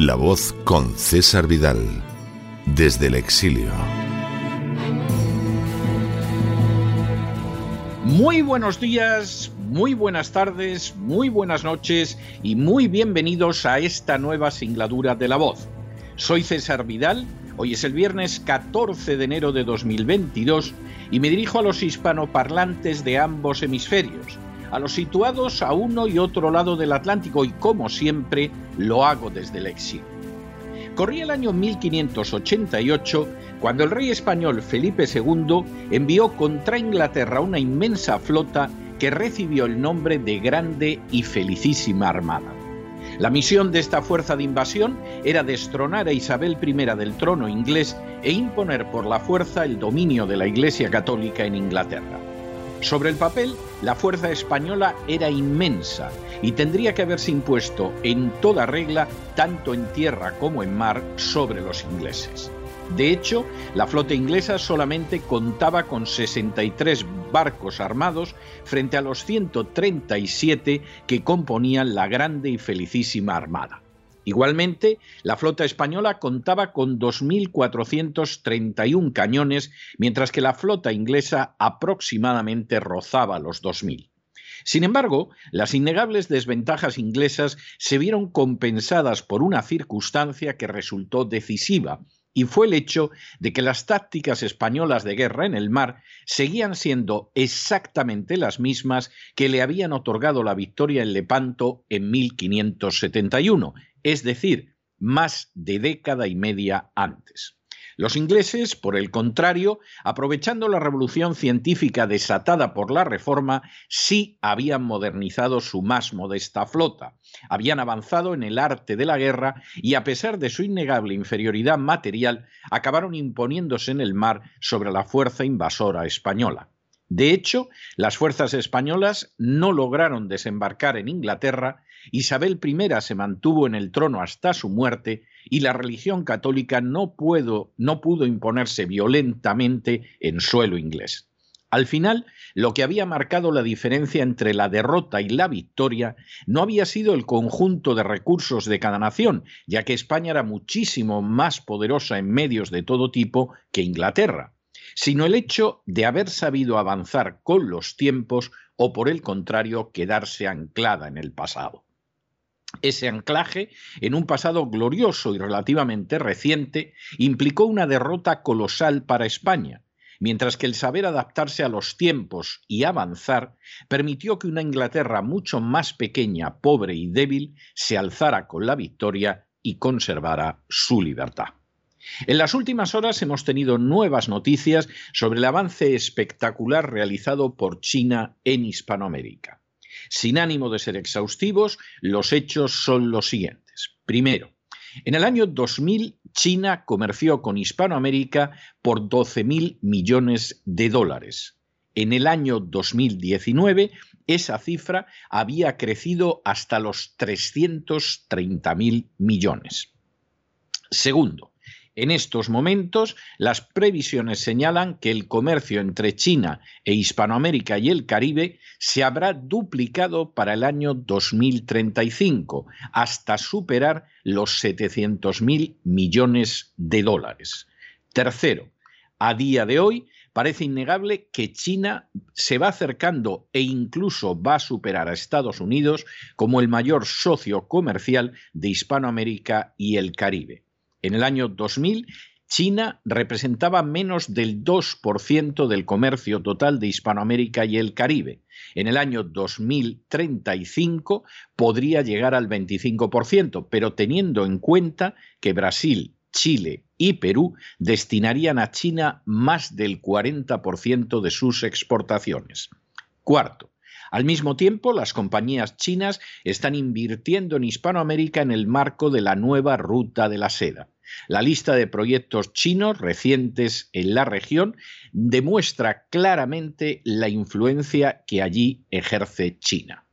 La voz con César Vidal, desde el exilio. Muy buenos días, muy buenas tardes, muy buenas noches y muy bienvenidos a esta nueva singladura de La voz. Soy César Vidal, hoy es el viernes 14 de enero de 2022 y me dirijo a los hispanoparlantes de ambos hemisferios a los situados a uno y otro lado del Atlántico y como siempre lo hago desde el exilio. Corría el año 1588 cuando el rey español Felipe II envió contra Inglaterra una inmensa flota que recibió el nombre de Grande y Felicísima Armada. La misión de esta fuerza de invasión era destronar a Isabel I del trono inglés e imponer por la fuerza el dominio de la Iglesia Católica en Inglaterra. Sobre el papel, la fuerza española era inmensa y tendría que haberse impuesto en toda regla, tanto en tierra como en mar, sobre los ingleses. De hecho, la flota inglesa solamente contaba con 63 barcos armados frente a los 137 que componían la grande y felicísima armada. Igualmente, la flota española contaba con 2.431 cañones, mientras que la flota inglesa aproximadamente rozaba los 2.000. Sin embargo, las innegables desventajas inglesas se vieron compensadas por una circunstancia que resultó decisiva, y fue el hecho de que las tácticas españolas de guerra en el mar seguían siendo exactamente las mismas que le habían otorgado la victoria en Lepanto en 1571, es decir, más de década y media antes. Los ingleses, por el contrario, aprovechando la revolución científica desatada por la Reforma, sí habían modernizado su más modesta flota, habían avanzado en el arte de la guerra y, a pesar de su innegable inferioridad material, acabaron imponiéndose en el mar sobre la fuerza invasora española. De hecho, las fuerzas españolas no lograron desembarcar en Inglaterra, Isabel I se mantuvo en el trono hasta su muerte y la religión católica no, no pudo imponerse violentamente en suelo inglés. Al final, lo que había marcado la diferencia entre la derrota y la victoria no había sido el conjunto de recursos de cada nación, ya que España era muchísimo más poderosa en medios de todo tipo que Inglaterra sino el hecho de haber sabido avanzar con los tiempos o por el contrario quedarse anclada en el pasado. Ese anclaje, en un pasado glorioso y relativamente reciente, implicó una derrota colosal para España, mientras que el saber adaptarse a los tiempos y avanzar permitió que una Inglaterra mucho más pequeña, pobre y débil se alzara con la victoria y conservara su libertad. En las últimas horas hemos tenido nuevas noticias sobre el avance espectacular realizado por China en Hispanoamérica. Sin ánimo de ser exhaustivos, los hechos son los siguientes. Primero, en el año 2000, China comerció con Hispanoamérica por 12.000 millones de dólares. En el año 2019, esa cifra había crecido hasta los 330.000 millones. Segundo, en estos momentos, las previsiones señalan que el comercio entre China e Hispanoamérica y el Caribe se habrá duplicado para el año 2035, hasta superar los 700.000 millones de dólares. Tercero, a día de hoy, parece innegable que China se va acercando e incluso va a superar a Estados Unidos como el mayor socio comercial de Hispanoamérica y el Caribe. En el año 2000, China representaba menos del 2% del comercio total de Hispanoamérica y el Caribe. En el año 2035 podría llegar al 25%, pero teniendo en cuenta que Brasil Chile y Perú destinarían a China más del 40% de sus exportaciones. Cuarto, al mismo tiempo, las compañías chinas están invirtiendo en Hispanoamérica en el marco de la nueva ruta de la seda. La lista de proyectos chinos recientes en la región demuestra claramente la influencia que allí ejerce China.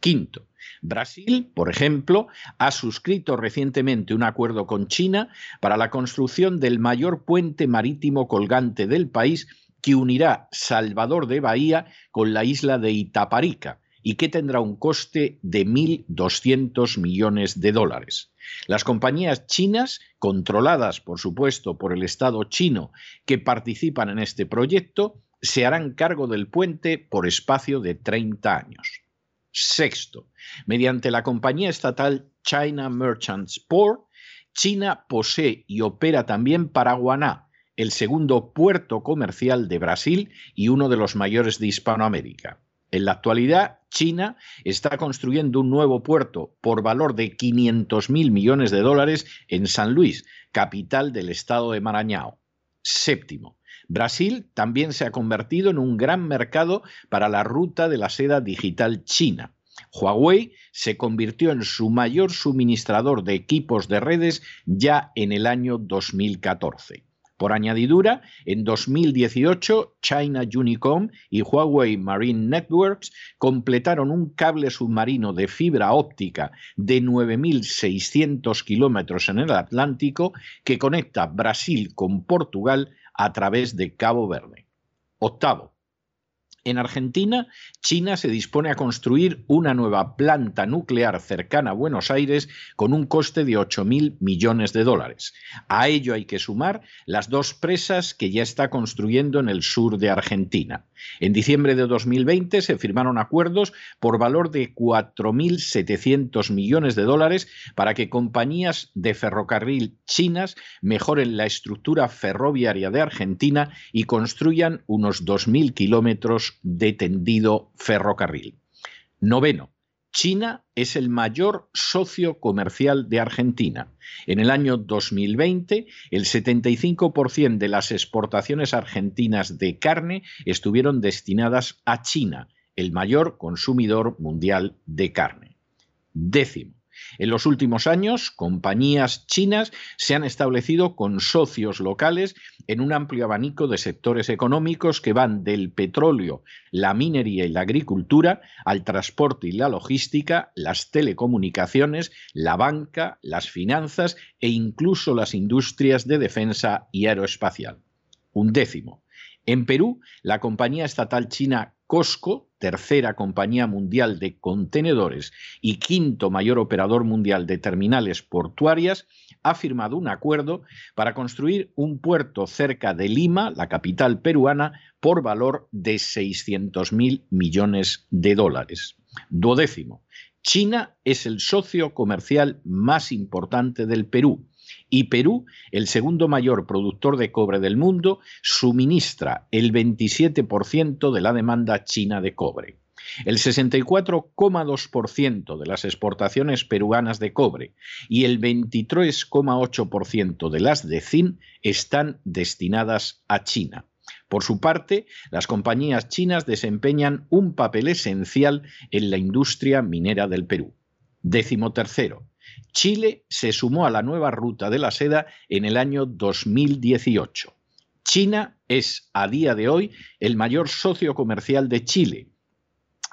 Quinto, Brasil, por ejemplo, ha suscrito recientemente un acuerdo con China para la construcción del mayor puente marítimo colgante del país que unirá Salvador de Bahía con la isla de Itaparica y que tendrá un coste de 1.200 millones de dólares. Las compañías chinas, controladas por supuesto por el Estado chino que participan en este proyecto, se harán cargo del puente por espacio de 30 años. Sexto, mediante la compañía estatal China Merchants Port, China posee y opera también Paraguaná, el segundo puerto comercial de Brasil y uno de los mayores de Hispanoamérica. En la actualidad, China está construyendo un nuevo puerto por valor de 500 mil millones de dólares en San Luis, capital del estado de Maranhão. Séptimo, Brasil también se ha convertido en un gran mercado para la ruta de la seda digital china. Huawei se convirtió en su mayor suministrador de equipos de redes ya en el año 2014. Por añadidura, en 2018, China Unicom y Huawei Marine Networks completaron un cable submarino de fibra óptica de 9.600 kilómetros en el Atlántico que conecta Brasil con Portugal a través de Cabo Verde. Octavo, en Argentina, China se dispone a construir una nueva planta nuclear cercana a Buenos Aires con un coste de 8.000 millones de dólares. A ello hay que sumar las dos presas que ya está construyendo en el sur de Argentina. En diciembre de 2020 se firmaron acuerdos por valor de 4.700 millones de dólares para que compañías de ferrocarril chinas mejoren la estructura ferroviaria de Argentina y construyan unos 2.000 kilómetros de tendido ferrocarril. Noveno, China es el mayor socio comercial de Argentina. En el año 2020, el 75% de las exportaciones argentinas de carne estuvieron destinadas a China, el mayor consumidor mundial de carne. Décimo, en los últimos años, compañías chinas se han establecido con socios locales en un amplio abanico de sectores económicos que van del petróleo, la minería y la agricultura al transporte y la logística, las telecomunicaciones, la banca, las finanzas e incluso las industrias de defensa y aeroespacial. Un décimo. En Perú, la compañía estatal china Costco, tercera compañía mundial de contenedores y quinto mayor operador mundial de terminales portuarias, ha firmado un acuerdo para construir un puerto cerca de Lima, la capital peruana, por valor de 600 mil millones de dólares. Duodécimo. China es el socio comercial más importante del Perú y Perú, el segundo mayor productor de cobre del mundo, suministra el 27% de la demanda china de cobre. El 64,2% de las exportaciones peruanas de cobre y el 23,8% de las de zinc están destinadas a China. Por su parte, las compañías chinas desempeñan un papel esencial en la industria minera del Perú. Décimo tercero, Chile se sumó a la nueva ruta de la seda en el año 2018. China es a día de hoy el mayor socio comercial de Chile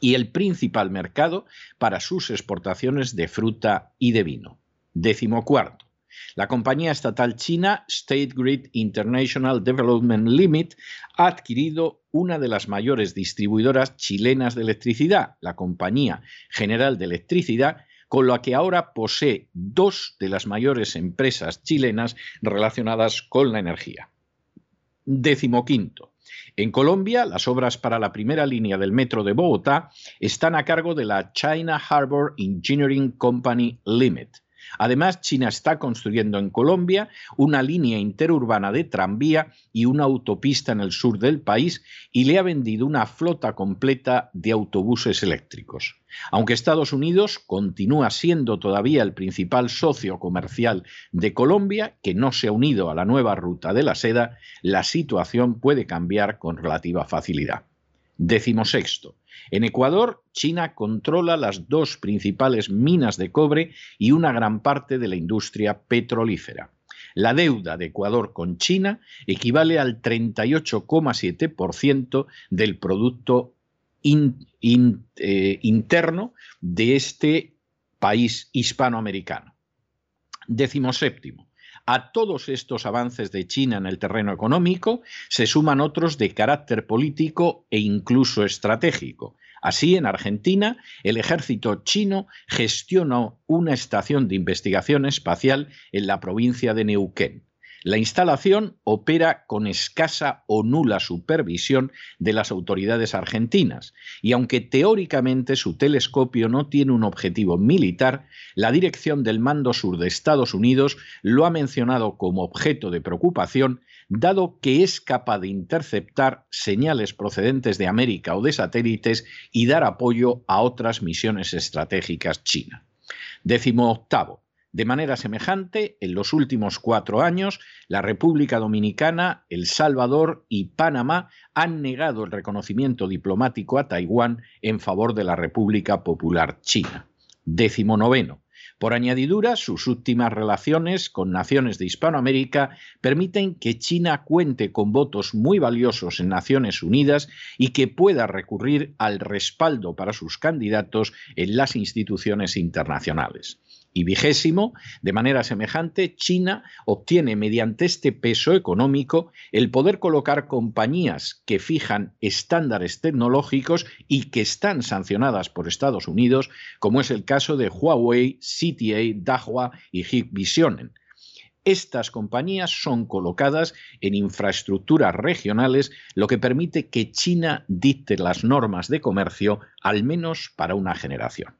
y el principal mercado para sus exportaciones de fruta y de vino. Décimo cuarto. La compañía estatal china State Grid International Development Limit ha adquirido una de las mayores distribuidoras chilenas de electricidad, la Compañía General de Electricidad, con la que ahora posee dos de las mayores empresas chilenas relacionadas con la energía. Décimo quinto. En Colombia, las obras para la primera línea del metro de Bogotá están a cargo de la China Harbor Engineering Company Limited. Además, China está construyendo en Colombia una línea interurbana de tranvía y una autopista en el sur del país y le ha vendido una flota completa de autobuses eléctricos. Aunque Estados Unidos continúa siendo todavía el principal socio comercial de Colombia, que no se ha unido a la nueva ruta de la seda, la situación puede cambiar con relativa facilidad. Décimo sexto. En Ecuador, China controla las dos principales minas de cobre y una gran parte de la industria petrolífera. La deuda de Ecuador con China equivale al 38,7% del Producto eh, Interno de este país hispanoamericano. Décimo séptimo. A todos estos avances de China en el terreno económico se suman otros de carácter político e incluso estratégico. Así, en Argentina, el ejército chino gestionó una estación de investigación espacial en la provincia de Neuquén. La instalación opera con escasa o nula supervisión de las autoridades argentinas y aunque teóricamente su telescopio no tiene un objetivo militar, la dirección del Mando Sur de Estados Unidos lo ha mencionado como objeto de preocupación dado que es capaz de interceptar señales procedentes de América o de satélites y dar apoyo a otras misiones estratégicas chinas. Décimo octavo. De manera semejante, en los últimos cuatro años, la República Dominicana, El Salvador y Panamá han negado el reconocimiento diplomático a Taiwán en favor de la República Popular China. Décimo noveno. Por añadidura, sus últimas relaciones con naciones de Hispanoamérica permiten que China cuente con votos muy valiosos en Naciones Unidas y que pueda recurrir al respaldo para sus candidatos en las instituciones internacionales y vigésimo, de manera semejante, China obtiene mediante este peso económico el poder colocar compañías que fijan estándares tecnológicos y que están sancionadas por Estados Unidos, como es el caso de Huawei, CTA, Dahua y Hikvision. Estas compañías son colocadas en infraestructuras regionales, lo que permite que China dicte las normas de comercio al menos para una generación.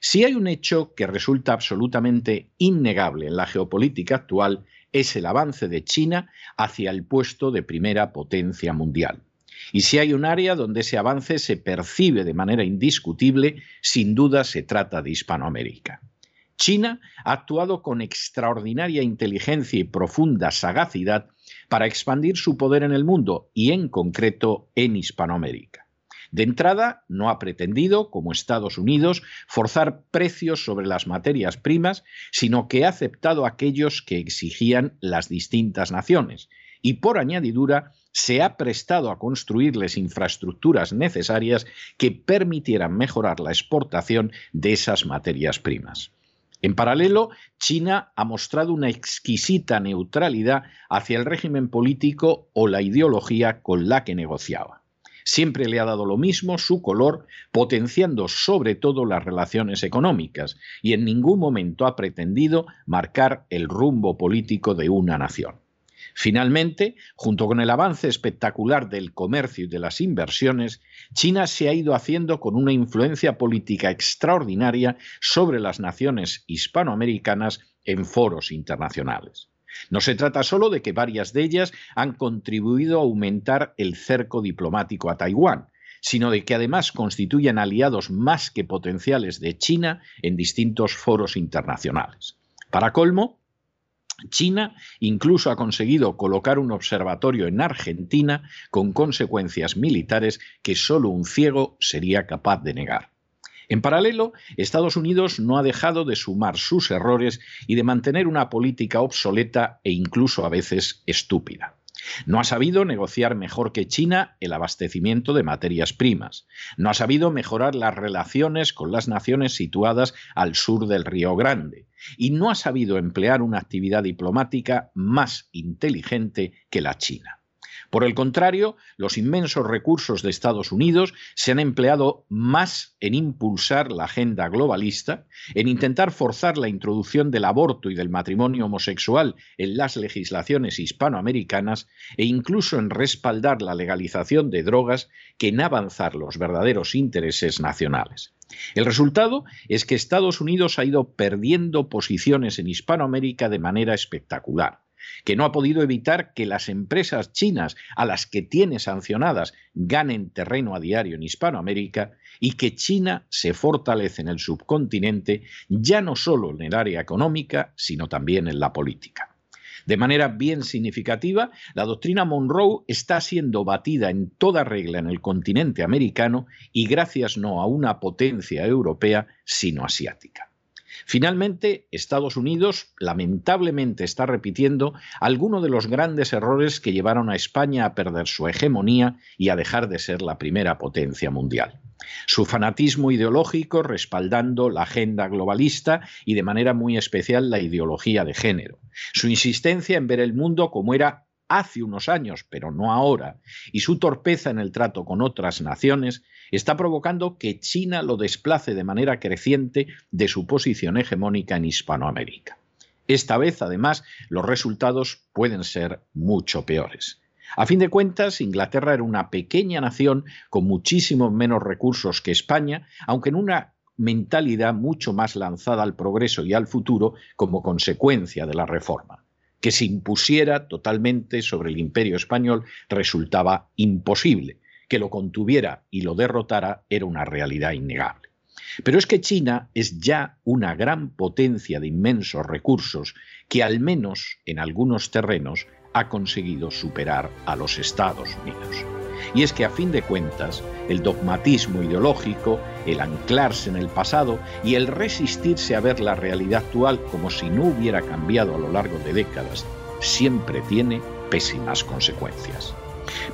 Si hay un hecho que resulta absolutamente innegable en la geopolítica actual, es el avance de China hacia el puesto de primera potencia mundial. Y si hay un área donde ese avance se percibe de manera indiscutible, sin duda se trata de Hispanoamérica. China ha actuado con extraordinaria inteligencia y profunda sagacidad para expandir su poder en el mundo y en concreto en Hispanoamérica. De entrada, no ha pretendido, como Estados Unidos, forzar precios sobre las materias primas, sino que ha aceptado aquellos que exigían las distintas naciones y, por añadidura, se ha prestado a construirles infraestructuras necesarias que permitieran mejorar la exportación de esas materias primas. En paralelo, China ha mostrado una exquisita neutralidad hacia el régimen político o la ideología con la que negociaba. Siempre le ha dado lo mismo su color, potenciando sobre todo las relaciones económicas, y en ningún momento ha pretendido marcar el rumbo político de una nación. Finalmente, junto con el avance espectacular del comercio y de las inversiones, China se ha ido haciendo con una influencia política extraordinaria sobre las naciones hispanoamericanas en foros internacionales. No se trata solo de que varias de ellas han contribuido a aumentar el cerco diplomático a Taiwán, sino de que además constituyen aliados más que potenciales de China en distintos foros internacionales. Para colmo, China incluso ha conseguido colocar un observatorio en Argentina con consecuencias militares que solo un ciego sería capaz de negar. En paralelo, Estados Unidos no ha dejado de sumar sus errores y de mantener una política obsoleta e incluso a veces estúpida. No ha sabido negociar mejor que China el abastecimiento de materias primas. No ha sabido mejorar las relaciones con las naciones situadas al sur del Río Grande. Y no ha sabido emplear una actividad diplomática más inteligente que la China. Por el contrario, los inmensos recursos de Estados Unidos se han empleado más en impulsar la agenda globalista, en intentar forzar la introducción del aborto y del matrimonio homosexual en las legislaciones hispanoamericanas e incluso en respaldar la legalización de drogas que en avanzar los verdaderos intereses nacionales. El resultado es que Estados Unidos ha ido perdiendo posiciones en Hispanoamérica de manera espectacular que no ha podido evitar que las empresas chinas a las que tiene sancionadas ganen terreno a diario en Hispanoamérica y que China se fortalece en el subcontinente ya no solo en el área económica, sino también en la política. De manera bien significativa, la doctrina Monroe está siendo batida en toda regla en el continente americano y gracias no a una potencia europea, sino asiática. Finalmente, Estados Unidos lamentablemente está repitiendo algunos de los grandes errores que llevaron a España a perder su hegemonía y a dejar de ser la primera potencia mundial. Su fanatismo ideológico respaldando la agenda globalista y de manera muy especial la ideología de género. Su insistencia en ver el mundo como era hace unos años, pero no ahora, y su torpeza en el trato con otras naciones está provocando que China lo desplace de manera creciente de su posición hegemónica en Hispanoamérica. Esta vez, además, los resultados pueden ser mucho peores. A fin de cuentas, Inglaterra era una pequeña nación con muchísimos menos recursos que España, aunque en una mentalidad mucho más lanzada al progreso y al futuro como consecuencia de la reforma. Que se impusiera totalmente sobre el imperio español resultaba imposible, que lo contuviera y lo derrotara era una realidad innegable. Pero es que China es ya una gran potencia de inmensos recursos que al menos en algunos terrenos ha conseguido superar a los Estados Unidos. Y es que a fin de cuentas, el dogmatismo ideológico, el anclarse en el pasado y el resistirse a ver la realidad actual como si no hubiera cambiado a lo largo de décadas, siempre tiene pésimas consecuencias.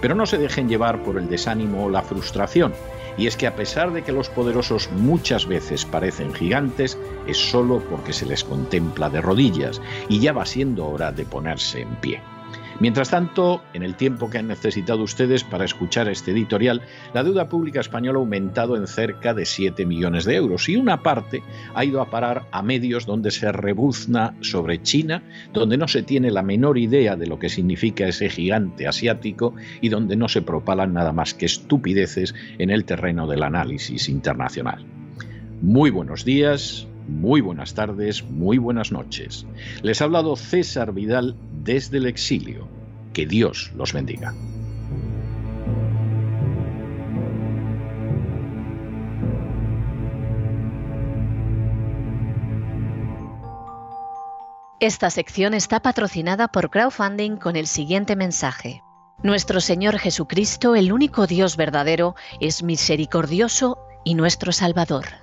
Pero no se dejen llevar por el desánimo o la frustración, y es que a pesar de que los poderosos muchas veces parecen gigantes, es solo porque se les contempla de rodillas, y ya va siendo hora de ponerse en pie. Mientras tanto, en el tiempo que han necesitado ustedes para escuchar este editorial, la deuda pública española ha aumentado en cerca de 7 millones de euros y una parte ha ido a parar a medios donde se rebuzna sobre China, donde no se tiene la menor idea de lo que significa ese gigante asiático y donde no se propalan nada más que estupideces en el terreno del análisis internacional. Muy buenos días, muy buenas tardes, muy buenas noches. Les ha hablado César Vidal desde el exilio. Que Dios los bendiga. Esta sección está patrocinada por crowdfunding con el siguiente mensaje. Nuestro Señor Jesucristo, el único Dios verdadero, es misericordioso y nuestro Salvador.